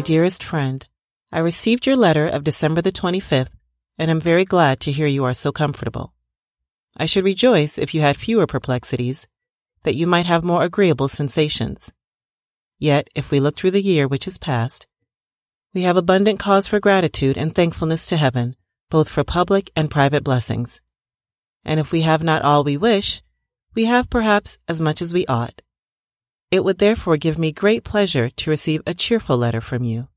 My dearest friend, I received your letter of December the 25th and am very glad to hear you are so comfortable. I should rejoice if you had fewer perplexities, that you might have more agreeable sensations. Yet, if we look through the year which is past, we have abundant cause for gratitude and thankfulness to heaven, both for public and private blessings. And if we have not all we wish, we have perhaps as much as we ought. It would therefore give me great pleasure to receive a cheerful letter from you.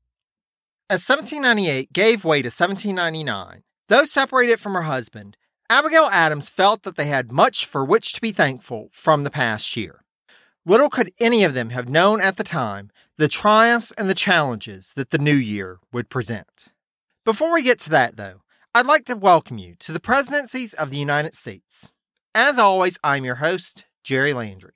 As 1798 gave way to 1799, though separated from her husband, Abigail Adams felt that they had much for which to be thankful from the past year. Little could any of them have known at the time the triumphs and the challenges that the new year would present. Before we get to that, though, I'd like to welcome you to the presidencies of the United States. As always, I'm your host, Jerry Landry.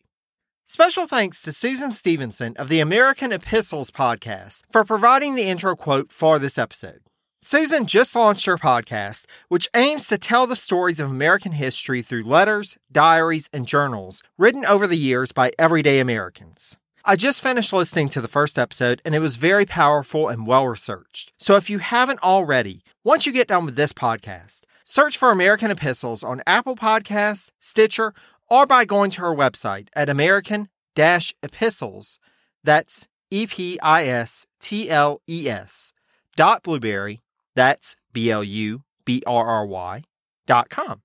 Special thanks to Susan Stevenson of the American Epistles podcast for providing the intro quote for this episode. Susan just launched her podcast, which aims to tell the stories of American history through letters, diaries, and journals written over the years by everyday Americans. I just finished listening to the first episode and it was very powerful and well researched. So if you haven't already, once you get done with this podcast, search for American Epistles on Apple Podcasts, Stitcher, or by going to her website at American Epistles. That's E P I S T L E S dot blubrry. That's B L U B R R Y dot com.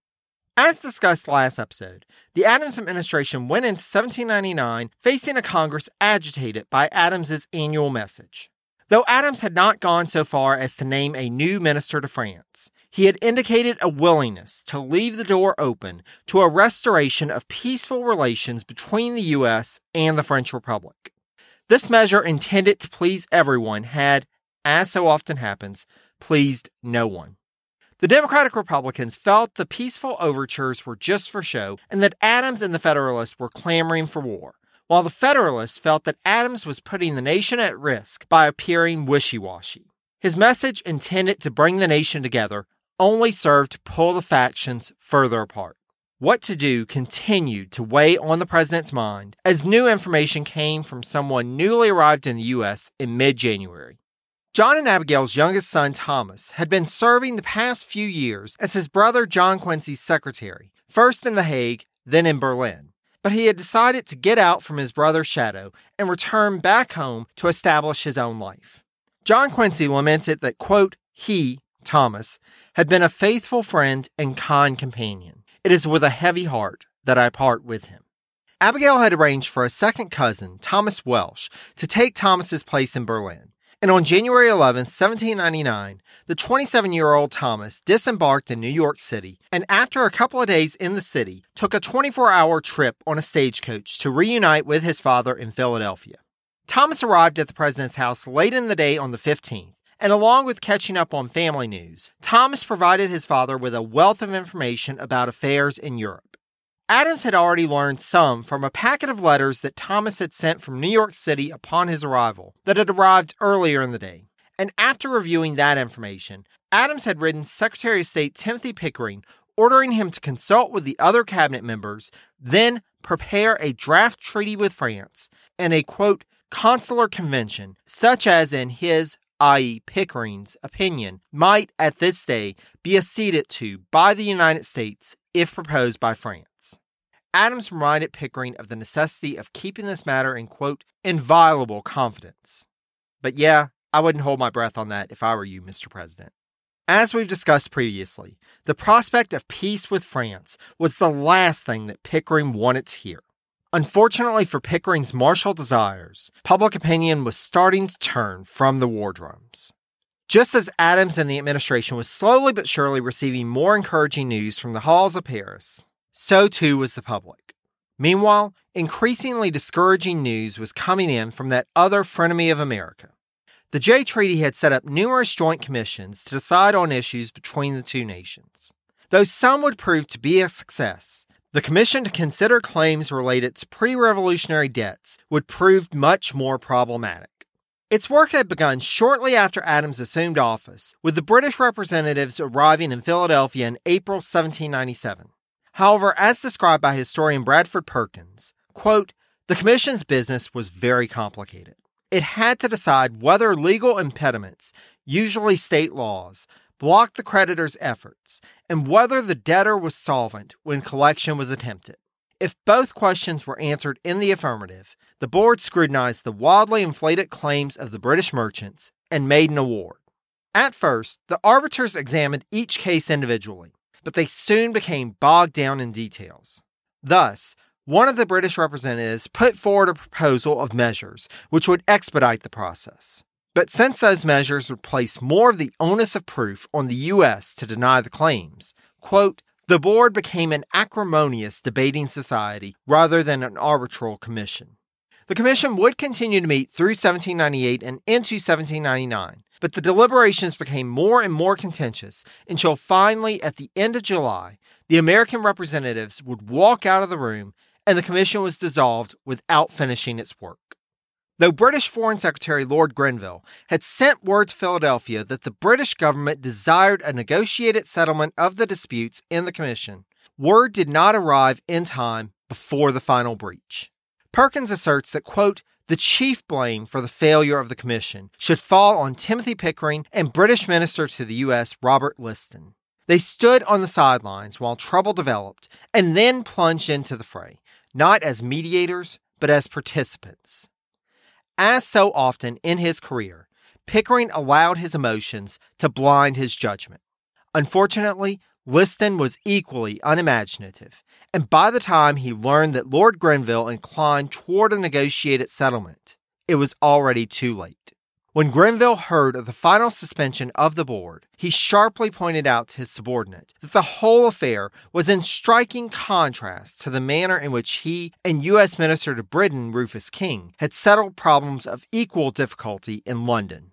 As discussed last episode, the Adams administration went into 1799 facing a Congress agitated by Adams's annual message. Though Adams had not gone so far as to name a new minister to France, he had indicated a willingness to leave the door open to a restoration of peaceful relations between the U.S. and the French Republic. This measure, intended to please everyone, had, as so often happens, pleased no one. The Democratic Republicans felt the peaceful overtures were just for show and that Adams and the Federalists were clamoring for war, while the Federalists felt that Adams was putting the nation at risk by appearing wishy washy. His message, intended to bring the nation together, only served to pull the factions further apart. What to do continued to weigh on the president's mind as new information came from someone newly arrived in the U.S. in mid January. John and Abigail's youngest son, Thomas, had been serving the past few years as his brother John Quincy's secretary, first in The Hague, then in Berlin. But he had decided to get out from his brother's shadow and return back home to establish his own life. John Quincy lamented that, quote, he, Thomas, had been a faithful friend and kind companion. It is with a heavy heart that I part with him. Abigail had arranged for a second cousin, Thomas Welsh, to take Thomas's place in Berlin. And on January 11, 1799, the 27 year old Thomas disembarked in New York City and, after a couple of days in the city, took a 24 hour trip on a stagecoach to reunite with his father in Philadelphia. Thomas arrived at the president's house late in the day on the 15th, and along with catching up on family news, Thomas provided his father with a wealth of information about affairs in Europe. Adams had already learned some from a packet of letters that Thomas had sent from New York City upon his arrival that had arrived earlier in the day. And after reviewing that information, Adams had written Secretary of State Timothy Pickering ordering him to consult with the other cabinet members, then prepare a draft treaty with France and a quote consular convention, such as in his, i.e., Pickering's, opinion, might at this day be acceded to by the United States if proposed by France. Adams reminded Pickering of the necessity of keeping this matter in, quote, inviolable confidence. But yeah, I wouldn't hold my breath on that if I were you, Mr. President. As we've discussed previously, the prospect of peace with France was the last thing that Pickering wanted to hear. Unfortunately for Pickering's martial desires, public opinion was starting to turn from the war drums. Just as Adams and the administration was slowly but surely receiving more encouraging news from the halls of Paris, So too was the public. Meanwhile, increasingly discouraging news was coming in from that other frenemy of America. The Jay Treaty had set up numerous joint commissions to decide on issues between the two nations. Though some would prove to be a success, the commission to consider claims related to pre revolutionary debts would prove much more problematic. Its work had begun shortly after Adams assumed office, with the British representatives arriving in Philadelphia in April 1797. However, as described by historian Bradford Perkins, quote, the commission's business was very complicated. It had to decide whether legal impediments, usually state laws, blocked the creditor's efforts, and whether the debtor was solvent when collection was attempted. If both questions were answered in the affirmative, the board scrutinized the wildly inflated claims of the British merchants and made an award. At first, the arbiters examined each case individually, but they soon became bogged down in details. Thus, one of the British representatives put forward a proposal of measures which would expedite the process. But since those measures would place more of the onus of proof on the U.S. to deny the claims, quote, the board became an acrimonious debating society rather than an arbitral commission. The commission would continue to meet through 1798 and into 1799, but the deliberations became more and more contentious until finally, at the end of July, the American representatives would walk out of the room and the commission was dissolved without finishing its work. Though British Foreign Secretary Lord Grenville had sent word to Philadelphia that the British government desired a negotiated settlement of the disputes in the Commission, word did not arrive in time before the final breach. Perkins asserts that, quote, the chief blame for the failure of the Commission should fall on Timothy Pickering and British Minister to the U.S. Robert Liston. They stood on the sidelines while trouble developed and then plunged into the fray, not as mediators, but as participants. As so often in his career, Pickering allowed his emotions to blind his judgment. Unfortunately, Liston was equally unimaginative, and by the time he learned that Lord Grenville inclined toward a negotiated settlement, it was already too late. When Grenville heard of the final suspension of the board, he sharply pointed out to his subordinate that the whole affair was in striking contrast to the manner in which he and U.S. Minister to Britain, Rufus King, had settled problems of equal difficulty in London.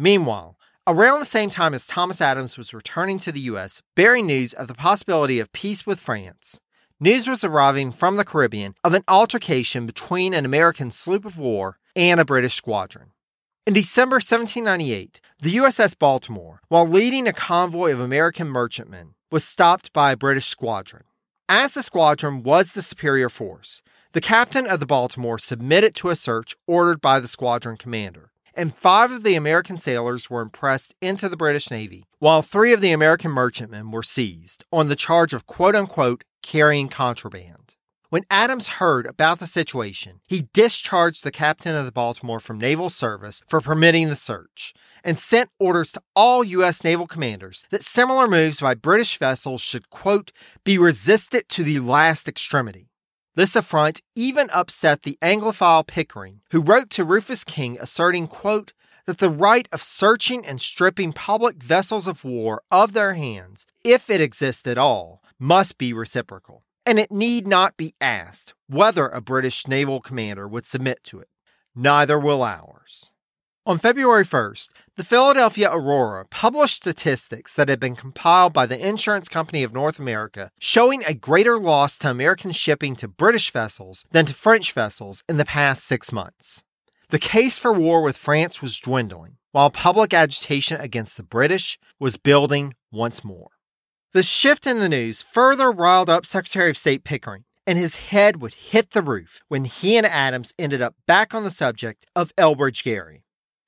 Meanwhile, around the same time as Thomas Adams was returning to the U.S., bearing news of the possibility of peace with France, news was arriving from the Caribbean of an altercation between an American sloop of war and a British squadron. In December 1798, the USS Baltimore, while leading a convoy of American merchantmen, was stopped by a British squadron. As the squadron was the superior force, the captain of the Baltimore submitted to a search ordered by the squadron commander and five of the American sailors were impressed into the British Navy, while three of the American merchantmen were seized on the charge of quote unquote carrying contraband. When Adams heard about the situation, he discharged the captain of the Baltimore from naval service for permitting the search and sent orders to all U.S. naval commanders that similar moves by British vessels should, quote, be resisted to the last extremity. This affront even upset the Anglophile Pickering, who wrote to Rufus King asserting, quote, that the right of searching and stripping public vessels of war of their hands, if it exists at all, must be reciprocal. And it need not be asked whether a British naval commander would submit to it. Neither will ours. On February 1st, the Philadelphia Aurora published statistics that had been compiled by the Insurance Company of North America showing a greater loss to American shipping to British vessels than to French vessels in the past six months. The case for war with France was dwindling, while public agitation against the British was building once more. The shift in the news further riled up Secretary of State Pickering, and his head would hit the roof when he and Adams ended up back on the subject of Elbridge Gerry.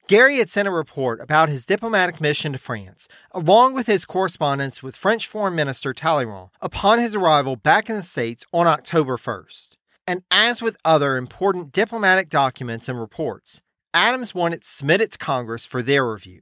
Gerry had sent a report about his diplomatic mission to France, along with his correspondence with French Foreign Minister Talleyrand upon his arrival back in the States on October 1st. And as with other important diplomatic documents and reports, Adams wanted to submit it to Congress for their review.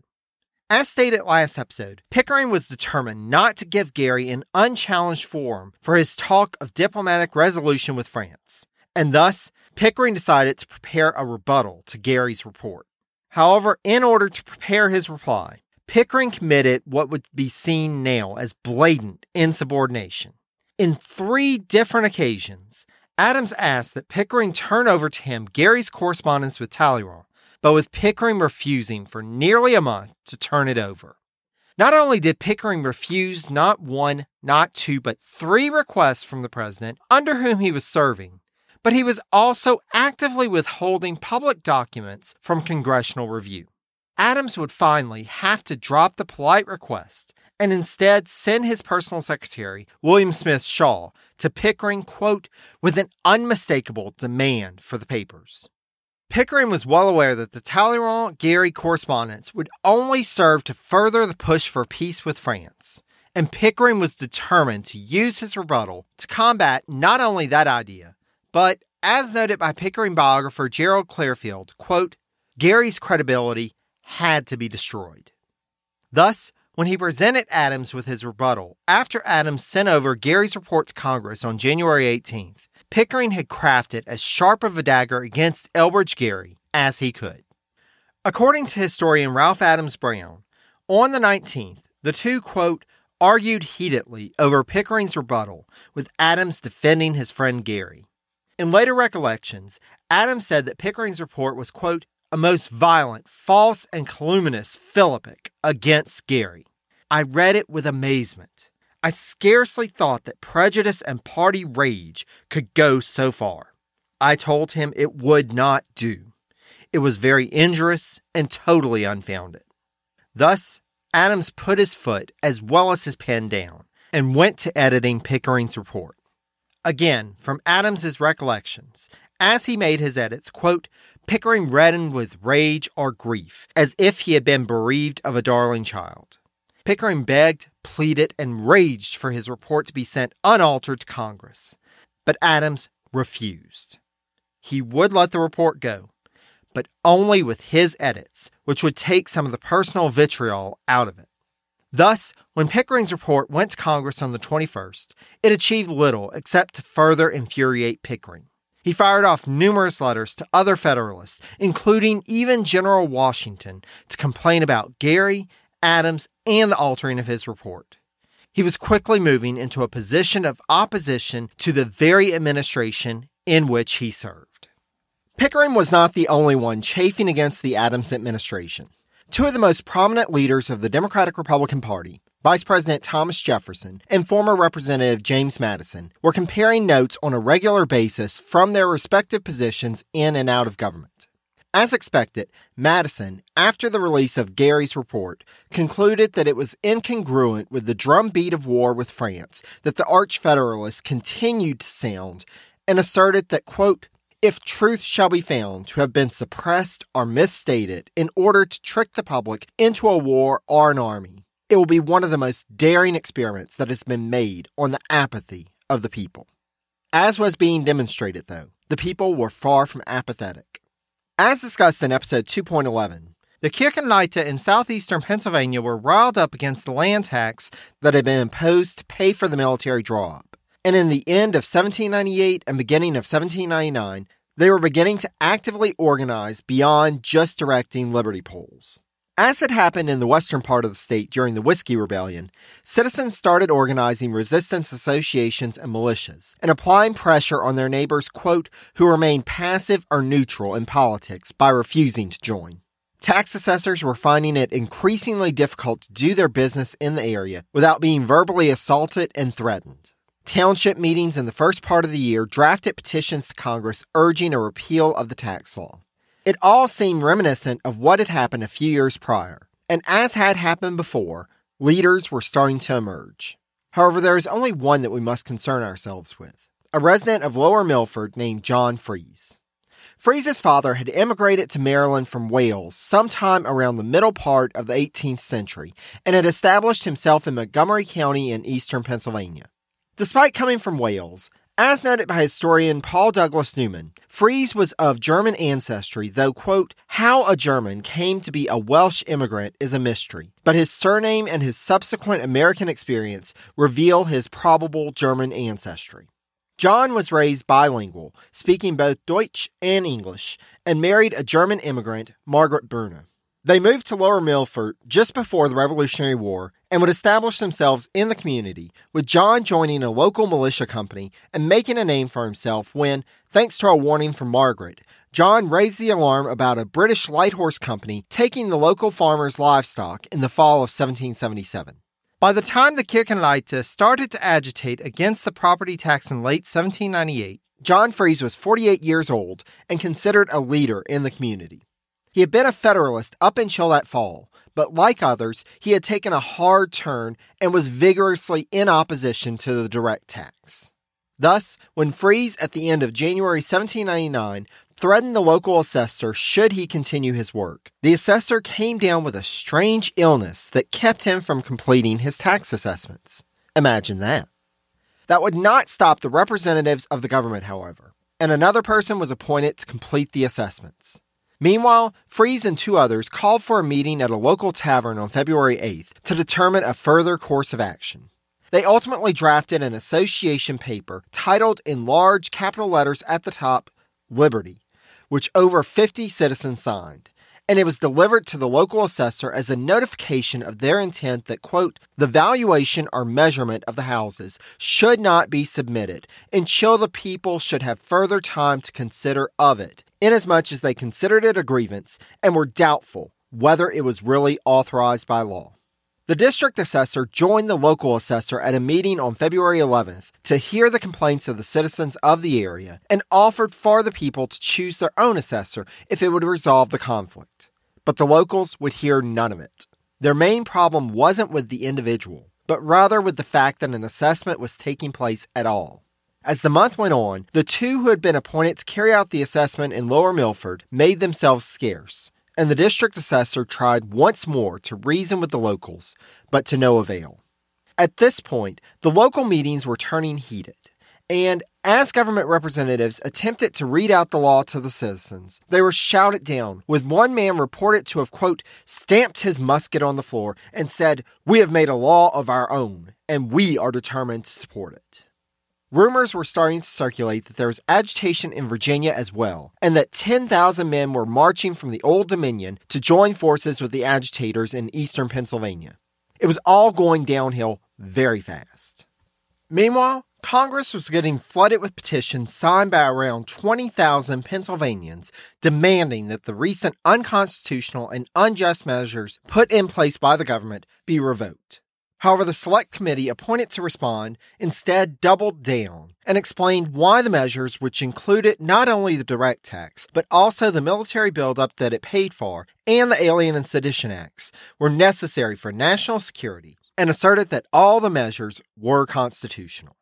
As stated last episode, Pickering was determined not to give Gerry an unchallenged forum for his talk of diplomatic resolution with France, and thus Pickering decided to prepare a rebuttal to Gerry's report. However, in order to prepare his reply, Pickering committed what would be seen now as blatant insubordination. In three different occasions, Adams asked that Pickering turn over to him Gerry's correspondence with Talleyrand, but with Pickering refusing for nearly a month to turn it over. Not only did Pickering refuse not one, not two, but three requests from the president under whom he was serving, but he was also actively withholding public documents from congressional review. Adams would finally have to drop the polite request and instead send his personal secretary, William Smith Shaw, to Pickering, quote, with an unmistakable demand for the papers. Pickering was well aware that the Talleyrand Gerry correspondence would only serve to further the push for peace with France, and Pickering was determined to use his rebuttal to combat not only that idea, but, as noted by Pickering biographer Gerald Clarfield, quote, Gerry's credibility had to be destroyed. Thus, when he presented Adams with his rebuttal after Adams sent over Gerry's report to Congress on January 18th, Pickering had crafted as sharp of a dagger against Elbridge Gerry as he could. According to historian Ralph Adams Brown, on the 19th, the two, quote, argued heatedly over Pickering's rebuttal, with Adams defending his friend Gerry. In later recollections, Adams said that Pickering's report was, quote, a most violent, false, and calumnious philippic against Gerry. I read it with amazement. I scarcely thought that prejudice and party rage could go so far. I told him it would not do. It was very injurious and totally unfounded. Thus, Adams put his foot as well as his pen down and went to editing Pickering's report. Again, from Adams's recollections, as he made his edits, quote, Pickering reddened with rage or grief, as if he had been bereaved of a darling child. Pickering begged, pleaded, and raged for his report to be sent unaltered to Congress. But Adams refused. He would let the report go, but only with his edits, which would take some of the personal vitriol out of it. Thus, when Pickering's report went to Congress on the 21st, it achieved little except to further infuriate Pickering. He fired off numerous letters to other Federalists, including even General Washington, to complain about Gerry, Adams, and the altering of his report. He was quickly moving into a position of opposition to the very administration in which he served. Pickering was not the only one chafing against the Adams administration. Two of the most prominent leaders of the Democratic Republican Party, Vice President Thomas Jefferson and former Representative James Madison were comparing notes on a regular basis from their respective positions in and out of government. As expected, Madison, after the release of Gerry's report, concluded that it was incongruent with the drumbeat of war with France that the Arch Federalists continued to sound and asserted that, quote, if truth shall be found to have been suppressed or misstated in order to trick the public into a war or an army, it will be one of the most daring experiments that has been made on the apathy of the people. As was being demonstrated, though, the people were far from apathetic. As discussed in episode 2.11, the Kirchenleute in southeastern Pennsylvania were riled up against the land tax that had been imposed to pay for the military draw. And in the end of 1798 and beginning of 1799, they were beginning to actively organize beyond just directing liberty poles. As had happened in the western part of the state during the Whiskey Rebellion, citizens started organizing resistance associations and militias and applying pressure on their neighbors, quote, who remained passive or neutral in politics by refusing to join. Tax assessors were finding it increasingly difficult to do their business in the area without being verbally assaulted and threatened. Township meetings in the first part of the year drafted petitions to Congress urging a repeal of the tax law. It all seemed reminiscent of what had happened a few years prior, and as had happened before, leaders were starting to emerge. However, there is only one that we must concern ourselves with a resident of Lower Milford named John Fries. Fries's father had immigrated to Maryland from Wales sometime around the middle part of the 18th century and had established himself in Montgomery County in eastern Pennsylvania. Despite coming from Wales, as noted by historian Paul Douglas Newman, Fries was of German ancestry, though, quote, how a German came to be a Welsh immigrant is a mystery, but his surname and his subsequent American experience reveal his probable German ancestry. John was raised bilingual, speaking both Deutsch and English, and married a German immigrant, Margaret Bruna. They moved to Lower Milford just before the Revolutionary War and would establish themselves in the community, with John joining a local militia company and making a name for himself when, thanks to a warning from Margaret, John raised the alarm about a British light horse company taking the local farmers' livestock in the fall of 1777. By the time the Kirchenleute started to agitate against the property tax in late 1798, John Fries was 48 years old and considered a leader in the community. He had been a Federalist up until that fall, but like others, he had taken a hard turn and was vigorously in opposition to the direct tax. Thus, when Fries at the end of January 1799 threatened the local assessor should he continue his work. The assessor came down with a strange illness that kept him from completing his tax assessments. Imagine that. That would not stop the representatives of the government, however, and another person was appointed to complete the assessments. Meanwhile, Fries and two others called for a meeting at a local tavern on February 8th to determine a further course of action. They ultimately drafted an association paper titled in large capital letters at the top, Liberty, which over 50 citizens signed, and it was delivered to the local assessor as a notification of their intent that, quote, the valuation or measurement of the houses should not be submitted until the people should have further time to consider of it, inasmuch as they considered it a grievance and were doubtful whether it was really authorized by law. The district assessor joined the local assessor at a meeting on February 11th to hear the complaints of the citizens of the area and offered for the people to choose their own assessor if it would resolve the conflict. But the locals would hear none of it. Their main problem wasn't with the individual, but rather with the fact that an assessment was taking place at all. As the month went on, the two who had been appointed to carry out the assessment in Lower Milford made themselves scarce and the district assessor tried once more to reason with the locals, but to no avail. At this point, the local meetings were turning heated, and as government representatives attempted to read out the law to the citizens, they were shouted down, with one man reported to have, quote, stamped his musket on the floor and said, We have made a law of our own, and we are determined to support it. Rumors were starting to circulate that there was agitation in Virginia as well, and that 10,000 men were marching from the Old Dominion to join forces with the agitators in eastern Pennsylvania. It was all going downhill very fast. Meanwhile, Congress was getting flooded with petitions signed by around 20,000 Pennsylvanians demanding that the recent unconstitutional and unjust measures put in place by the government be revoked. However, the select committee appointed to respond instead doubled down and explained why the measures, which included not only the direct tax, but also the military buildup that it paid for and the Alien and Sedition Acts, were necessary for national security and asserted that all the measures were constitutional.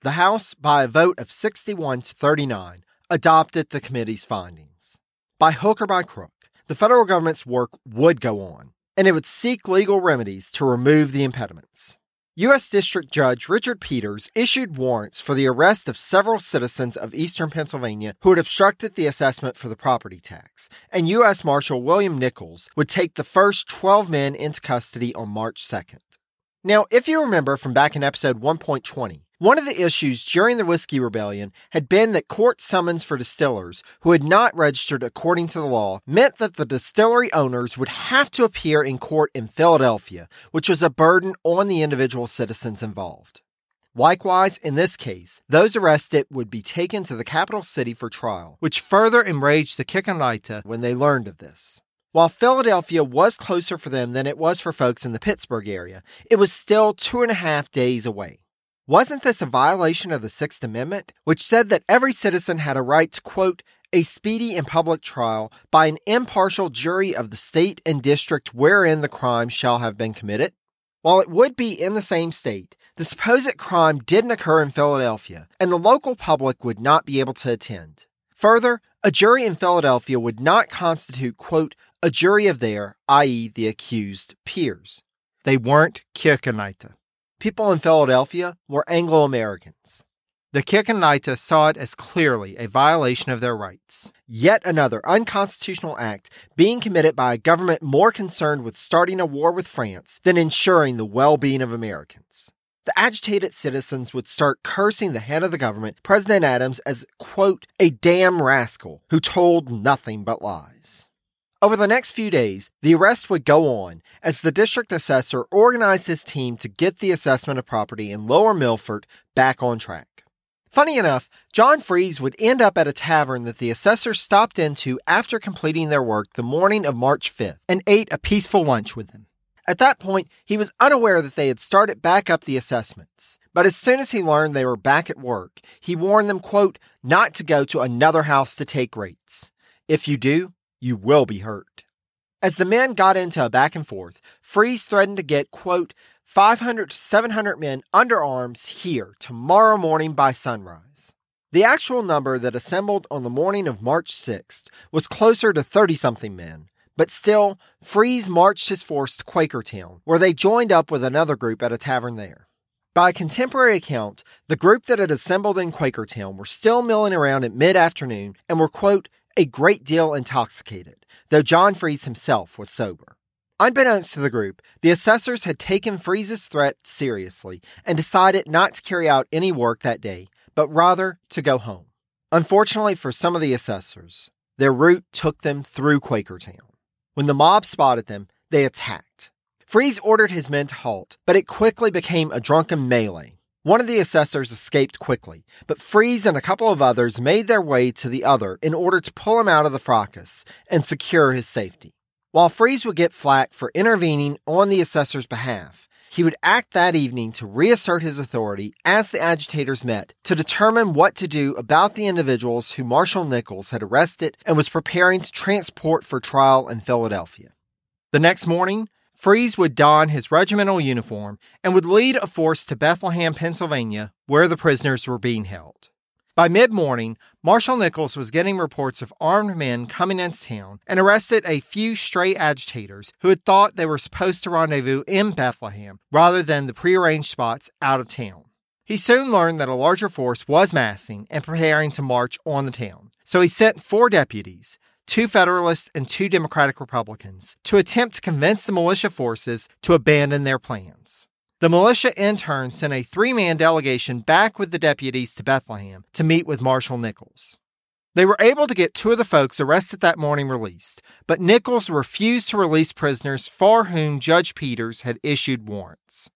The House, by a vote of 61 to 39, adopted the committee's findings. By hook or by crook, the federal government's work would go on, and it would seek legal remedies to remove the impediments. U.S. District Judge Richard Peters issued warrants for the arrest of several citizens of eastern Pennsylvania who had obstructed the assessment for the property tax, and U.S. Marshal William Nichols would take the first 12 men into custody on March 2nd. Now, if you remember from back in episode 1.20, one of the issues during the Whiskey Rebellion had been that court summons for distillers who had not registered according to the law meant that the distillery owners would have to appear in court in Philadelphia, which was a burden on the individual citizens involved. Likewise, in this case, those arrested would be taken to the capital city for trial, which further enraged the Kirchenleute when they learned of this. While Philadelphia was closer for them than it was for folks in the Pittsburgh area, it was still two and a half days away. Wasn't this a violation of the Sixth Amendment, which said that every citizen had a right to, quote, a speedy and public trial by an impartial jury of the state and district wherein the crime shall have been committed? While it would be in the same state, the supposed crime didn't occur in Philadelphia, and the local public would not be able to attend. Further, a jury in Philadelphia would not constitute, quote, a jury of their, i.e., the accused, peers. They weren't Kirchenleute. People in Philadelphia were Anglo Americans. The Kirchenleute saw it as clearly a violation of their rights. Yet another unconstitutional act being committed by a government more concerned with starting a war with France than ensuring the well being of Americans. The agitated citizens would start cursing the head of the government, President Adams, as, quote, a damn rascal who told nothing but lies. Over the next few days, the arrest would go on as the district assessor organized his team to get the assessment of property in Lower Milford back on track. Funny enough, John Fries would end up at a tavern that the assessor stopped into after completing their work the morning of March 5th and ate a peaceful lunch with him. At that point, he was unaware that they had started back up the assessments. But as soon as he learned they were back at work, he warned them, quote, not to go to another house to take rates. If you do, you will be hurt. As the men got into a back and forth, Fries threatened to get, quote, 500 to 700 men under arms here tomorrow morning by sunrise. The actual number that assembled on the morning of March 6th was closer to 30 something men, but still, Fries marched his force to Quakertown, where they joined up with another group at a tavern there. By a contemporary account, the group that had assembled in Quakertown were still milling around at mid afternoon and were, quote, a great deal intoxicated, though John Fries himself was sober. Unbeknownst to the group, the assessors had taken Fries's threat seriously and decided not to carry out any work that day, but rather to go home. Unfortunately for some of the assessors, their route took them through Quakertown. When the mob spotted them, they attacked. Fries ordered his men to halt, but it quickly became a drunken melee. One of the assessors escaped quickly, but Fries and a couple of others made their way to the other in order to pull him out of the fracas and secure his safety. While Fries would get flack for intervening on the assessor's behalf, he would act that evening to reassert his authority as the agitators met to determine what to do about the individuals who Marshal Nichols had arrested and was preparing to transport for trial in Philadelphia. The next morning, Fries would don his regimental uniform and would lead a force to Bethlehem, Pennsylvania, where the prisoners were being held. By mid morning, Marshal Nichols was getting reports of armed men coming into town and arrested a few stray agitators who had thought they were supposed to rendezvous in Bethlehem rather than the prearranged spots out of town. He soon learned that a larger force was massing and preparing to march on the town, so he sent four deputies, two Federalists and two Democratic Republicans, to attempt to convince the militia forces to abandon their plans. The militia in turn sent a three man delegation back with the deputies to Bethlehem to meet with Marshal Nichols. They were able to get two of the folks arrested that morning released, but Nichols refused to release prisoners for whom Judge Peters had issued warrants.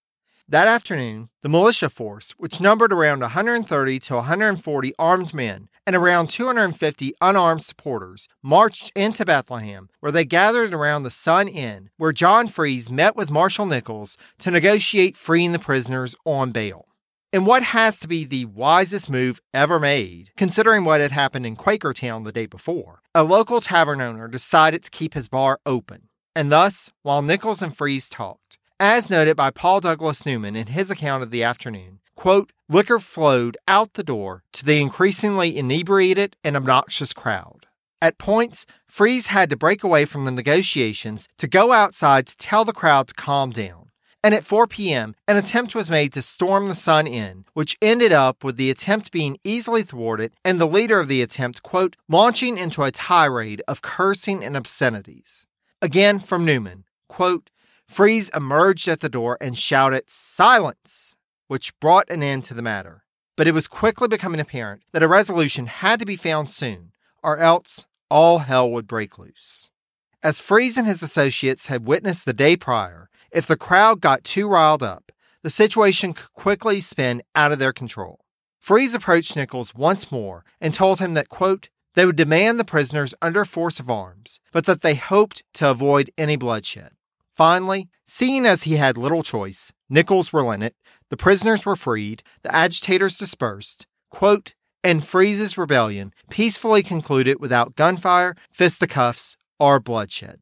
That afternoon, the militia force, which numbered around 130 to 140 armed men and around 250 unarmed supporters, marched into Bethlehem, where they gathered around the Sun Inn, where John Fries met with Marshal Nichols to negotiate freeing the prisoners on bail. In what has to be the wisest move ever made, considering what had happened in Quakertown the day before, a local tavern owner decided to keep his bar open. And thus, while Nichols and Fries talked, as noted by Paul Douglas Newman in his account of the afternoon, quote, liquor flowed out the door to the increasingly inebriated and obnoxious crowd. At points, Fries had to break away from the negotiations to go outside to tell the crowd to calm down. And at 4 p.m., an attempt was made to storm the Sun Inn, which ended up with the attempt being easily thwarted and the leader of the attempt, quote, launching into a tirade of cursing and obscenities. Again from Newman, quote, Fries emerged at the door and shouted, Silence! which brought an end to the matter. But it was quickly becoming apparent that a resolution had to be found soon, or else all hell would break loose. As Fries and his associates had witnessed the day prior, if the crowd got too riled up, the situation could quickly spin out of their control. Fries approached Nichols once more and told him that, quote, they would demand the prisoners under force of arms, but that they hoped to avoid any bloodshed. Finally, seeing as he had little choice, Nichols relented, the prisoners were freed, the agitators dispersed, quote, and Fries's rebellion peacefully concluded without gunfire, fisticuffs, or bloodshed.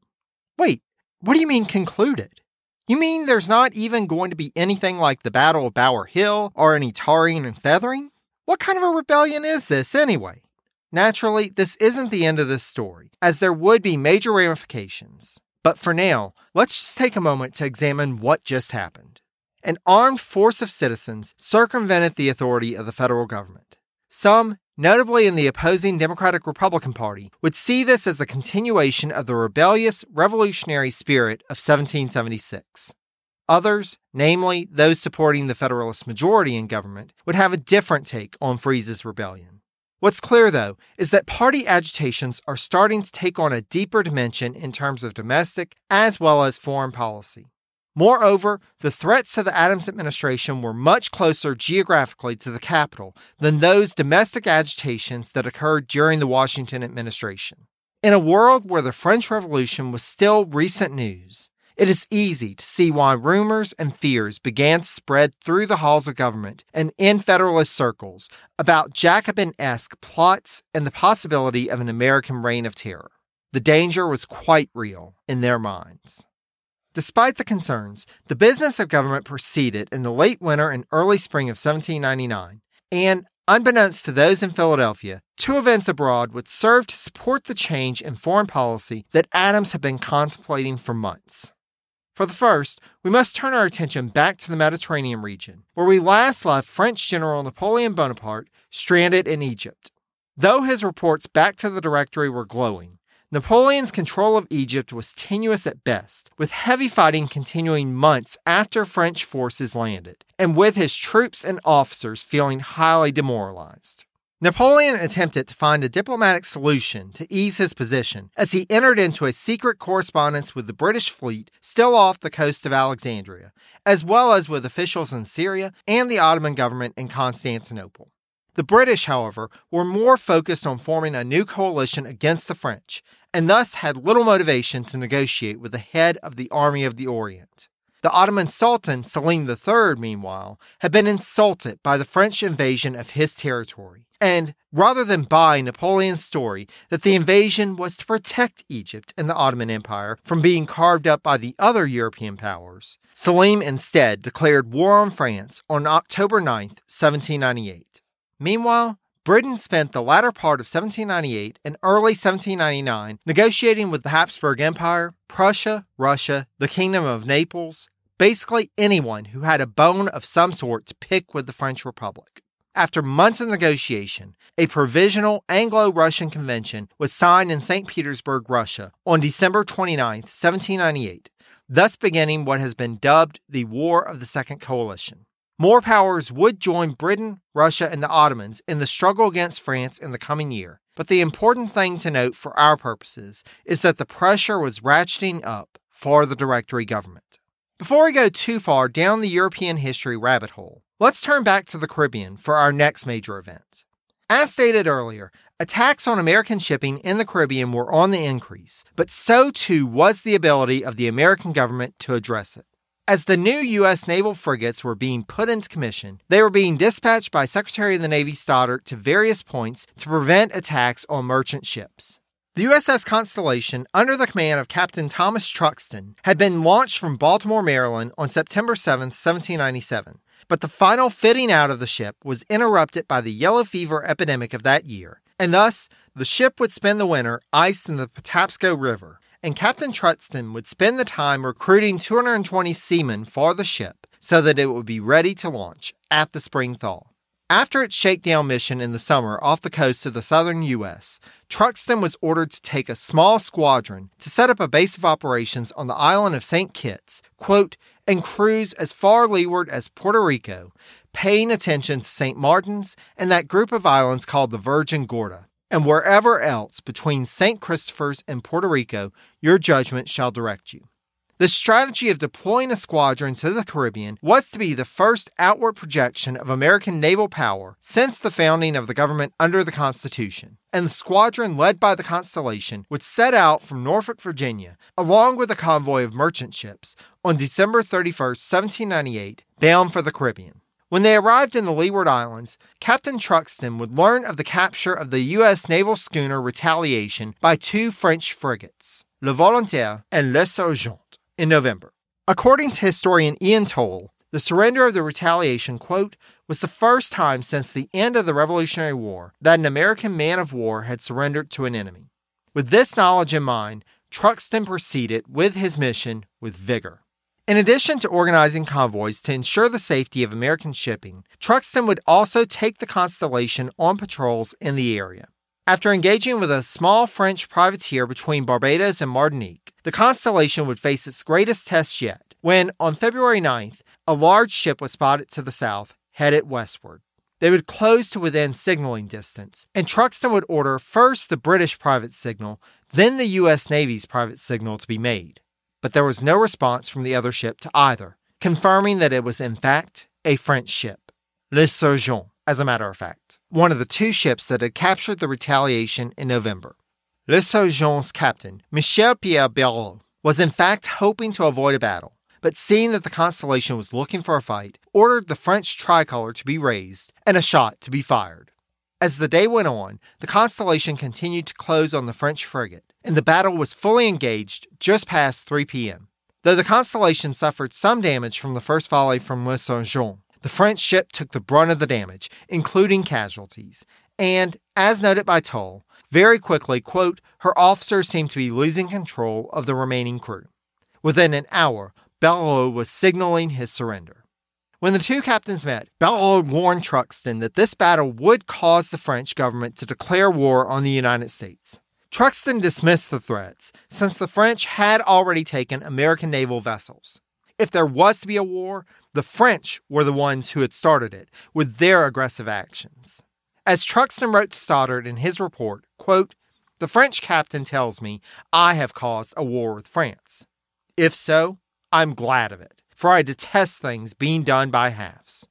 Wait, what do you mean concluded? You mean there's not even going to be anything like the Battle of Bower Hill or any tarring and feathering? What kind of a rebellion is this, anyway? Naturally, this isn't the end of this story, as there would be major ramifications. But for now, let's just take a moment to examine what just happened. An armed force of citizens circumvented the authority of the federal government. Some, notably in the opposing Democratic Republican Party, would see this as a continuation of the rebellious revolutionary spirit of 1776. Others, namely those supporting the Federalist majority in government, would have a different take on Fries's rebellion. What's clear, though, is that party agitations are starting to take on a deeper dimension in terms of domestic as well as foreign policy. Moreover, the threats to the Adams administration were much closer geographically to the capital than those domestic agitations that occurred during the Washington administration. In a world where the French Revolution was still recent news, it is easy to see why rumors and fears began to spread through the halls of government and in Federalist circles about Jacobin esque plots and the possibility of an American reign of terror. The danger was quite real in their minds. Despite the concerns, the business of government proceeded in the late winter and early spring of 1799, and, unbeknownst to those in Philadelphia, two events abroad would serve to support the change in foreign policy that Adams had been contemplating for months. For the first, we must turn our attention back to the Mediterranean region, where we last left French General Napoleon Bonaparte stranded in Egypt. Though his reports back to the Directory were glowing, Napoleon's control of Egypt was tenuous at best, with heavy fighting continuing months after French forces landed, and with his troops and officers feeling highly demoralized. Napoleon attempted to find a diplomatic solution to ease his position as he entered into a secret correspondence with the British fleet still off the coast of Alexandria, as well as with officials in Syria and the Ottoman government in Constantinople. The British, however, were more focused on forming a new coalition against the French, and thus had little motivation to negotiate with the head of the Army of the Orient. The Ottoman Sultan, Selim III, meanwhile, had been insulted by the French invasion of his territory. And rather than buy Napoleon's story that the invasion was to protect Egypt and the Ottoman Empire from being carved up by the other European powers, Selim instead declared war on France on October 9, 1798. Meanwhile, Britain spent the latter part of 1798 and early 1799 negotiating with the Habsburg Empire, Prussia, Russia, the Kingdom of Naples, basically anyone who had a bone of some sort to pick with the French Republic. After months of negotiation, a provisional Anglo Russian convention was signed in St. Petersburg, Russia on December 29, 1798, thus beginning what has been dubbed the War of the Second Coalition. More powers would join Britain, Russia, and the Ottomans in the struggle against France in the coming year. But the important thing to note for our purposes is that the pressure was ratcheting up for the Directory government. Before we go too far down the European history rabbit hole, let's turn back to the Caribbean for our next major event. As stated earlier, attacks on American shipping in the Caribbean were on the increase, but so too was the ability of the American government to address it. As the new U.S. naval frigates were being put into commission, they were being dispatched by Secretary of the Navy Stoddert to various points to prevent attacks on merchant ships. The USS Constellation, under the command of Captain Thomas Truxtun, had been launched from Baltimore, Maryland on September 7, 1797. But the final fitting out of the ship was interrupted by the yellow fever epidemic of that year, and thus the ship would spend the winter iced in the Patapsco River, and Captain Truxtun would spend the time recruiting 220 seamen for the ship so that it would be ready to launch at the spring thaw. After its shakedown mission in the summer off the coast of the southern U.S., Truxtun was ordered to take a small squadron to set up a base of operations on the island of St. Kitts, quote, and cruise as far leeward as Puerto Rico, paying attention to St. Martin's and that group of islands called the Virgin Gorda and wherever else between St. Christopher's and Puerto Rico your judgment shall direct you. The strategy of deploying a squadron to the Caribbean was to be the first outward projection of American naval power since the founding of the government under the Constitution. And the squadron led by the Constellation would set out from Norfolk, Virginia, along with a convoy of merchant ships, on December 31, 1798, bound for the Caribbean. When they arrived in the Leeward Islands, Captain Truxtun would learn of the capture of the U.S. naval schooner Retaliation by two French frigates, Le Volontaire and L'Insurgente, in November. According to historian Ian Toll, the surrender of the Retaliation, quote, was the first time since the end of the Revolutionary War that an American man of war had surrendered to an enemy. With this knowledge in mind, Truxtun proceeded with his mission with vigor. In addition to organizing convoys to ensure the safety of American shipping, Truxtun would also take the Constellation on patrols in the area. After engaging with a small French privateer between Barbados and Martinique, the Constellation would face its greatest test yet when, on February 9th, a large ship was spotted to the south, headed westward. They would close to within signaling distance, and Truxtun would order first the British private signal, then the U.S. Navy's private signal to be made. But there was no response from the other ship to either, confirming that it was in fact a French ship, L'Insurgente, as a matter of fact, one of the two ships that had captured the retaliation in November. L'Insurgente's captain, Michel Pierre Barreaut, was in fact hoping to avoid a battle, but seeing that the Constellation was looking for a fight, ordered the French tricolor to be raised and a shot to be fired. As the day went on, the Constellation continued to close on the French frigate, and the battle was fully engaged just past 3 p.m. Though the Constellation suffered some damage from the first volley from L'Insurgente, the French ship took the brunt of the damage, including casualties, and, as noted by Toll, very quickly, quote, her officers seemed to be losing control of the remaining crew. Within an hour, Barreaut was signaling his surrender. When the two captains met, Barreaut warned Truxtun that this battle would cause the French government to declare war on the United States. Truxtun dismissed the threats, since the French had already taken American naval vessels. If there was to be a war, the French were the ones who had started it with their aggressive actions. As Truxtun wrote to Stoddert in his report, quote, The French captain tells me I have caused a war with France. If so, I'm glad of it, for I detest things being done by halves.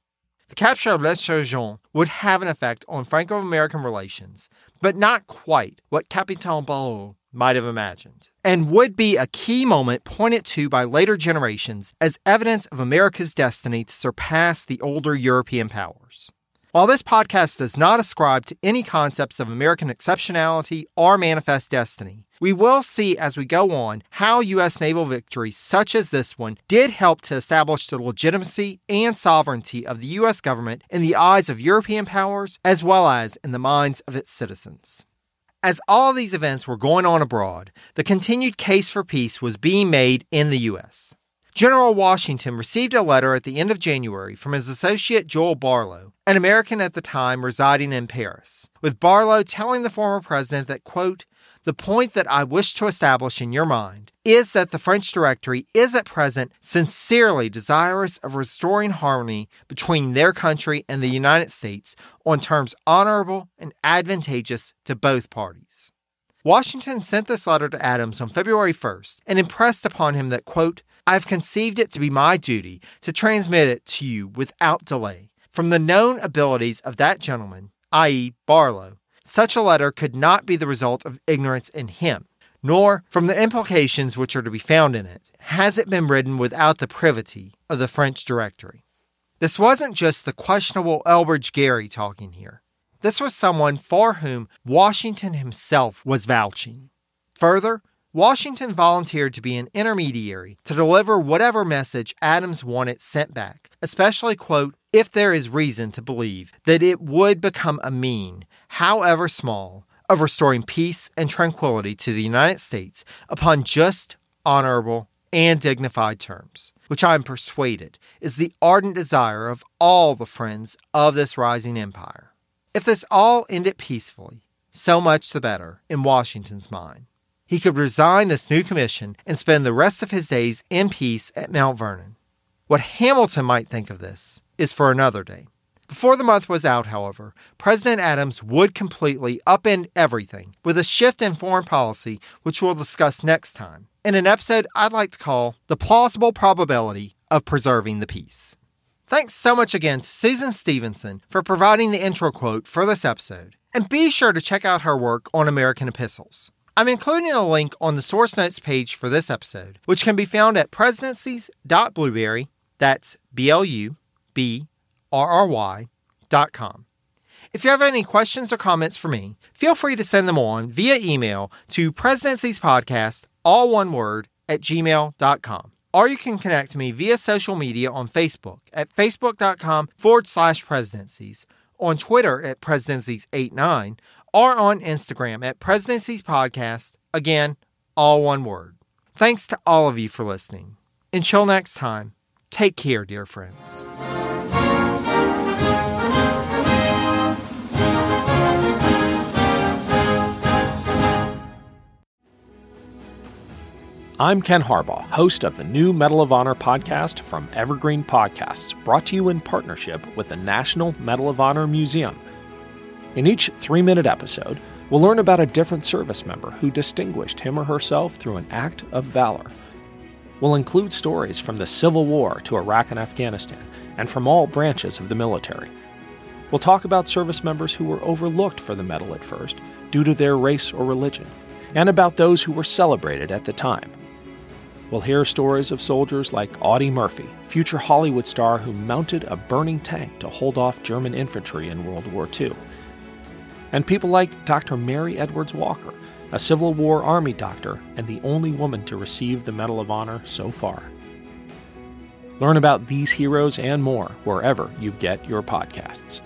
The capture of L'Insurgente would have an effect on Franco American relations, but not quite what Capitan Barreaut might have imagined, and would be a key moment pointed to by later generations as evidence of America's destiny to surpass the older European powers. While this podcast does not ascribe to any concepts of American exceptionality or manifest destiny, we will see as we go on how U.S. naval victories such as this one did help to establish the legitimacy and sovereignty of the U.S. government in the eyes of European powers as well as in the minds of its citizens. As all these events were going on abroad, the continued case for peace was being made in the U.S. General Washington received a letter at the end of January from his associate Joel Barlow, an American at the time residing in Paris, with Barlow telling the former president that, quote, the point that I wish to establish in your mind is that the French Directory is at present sincerely desirous of restoring harmony between their country and the United States on terms honorable and advantageous to both parties. Washington sent this letter to Adams on February 1st and impressed upon him that, quote, I've conceived it to be my duty to transmit it to you without delay. From the known abilities of that gentleman, i.e., Barlow, such a letter could not be the result of ignorance in him, nor from the implications which are to be found in it, has it been written without the privity of the French Directory. This wasn't just the questionable Elbridge Gerry talking here. This was someone for whom Washington himself was vouching. Further, Washington volunteered to be an intermediary to deliver whatever message Adams wanted sent back, especially, quote, if there is reason to believe that it would become a mean, however small, of restoring peace and tranquility to the United States upon just, honorable, and dignified terms, which I am persuaded is the ardent desire of all the friends of this rising empire. If this all ended peacefully, so much the better in Washington's mind he could resign this new commission and spend the rest of his days in peace at Mount Vernon. What Hamilton might think of this is for another day. Before the month was out, however, President Adams would completely upend everything with a shift in foreign policy, which we'll discuss next time, in an episode I'd like to call The Plausible Probability of Preserving the Peace. Thanks so much again to Susan Stevenson for providing the intro quote for this episode, and be sure to check out her work on American epistles. I'm including a link on the source notes page for this episode, which can be found at presidencies.blubrry, that's B L U B R R Y, dot com. If you have any questions or comments for me, feel free to send them on via email to presidenciespodcast, all one word, at gmail.com. or you can connect to me via social media on Facebook at facebook.com forward slash presidencies, on Twitter at presidencies89, or on Instagram at presidencies podcast. Again, all one word. Thanks to all of you for listening. Until next time, take care, dear friends. I'm Ken Harbaugh, host of the new Medal of Honor podcast from Evergreen Podcasts, brought to you in partnership with the National Medal of Honor Museum. In each three minute episode, we'll learn about a different service member who distinguished him or herself through an act of valor. We'll include stories from the Civil War to Iraq and Afghanistan, and from all branches of the military. We'll talk about service members who were overlooked for the medal at first due to their race or religion, and about those who were celebrated at the time. We'll hear stories of soldiers like Audie Murphy, future Hollywood star who mounted a burning tank to hold off German infantry in World War II. And people like Dr. Mary Edwards Walker, a Civil War Army doctor and the only woman to receive the Medal of Honor so far. Learn about these heroes and more wherever you get your podcasts.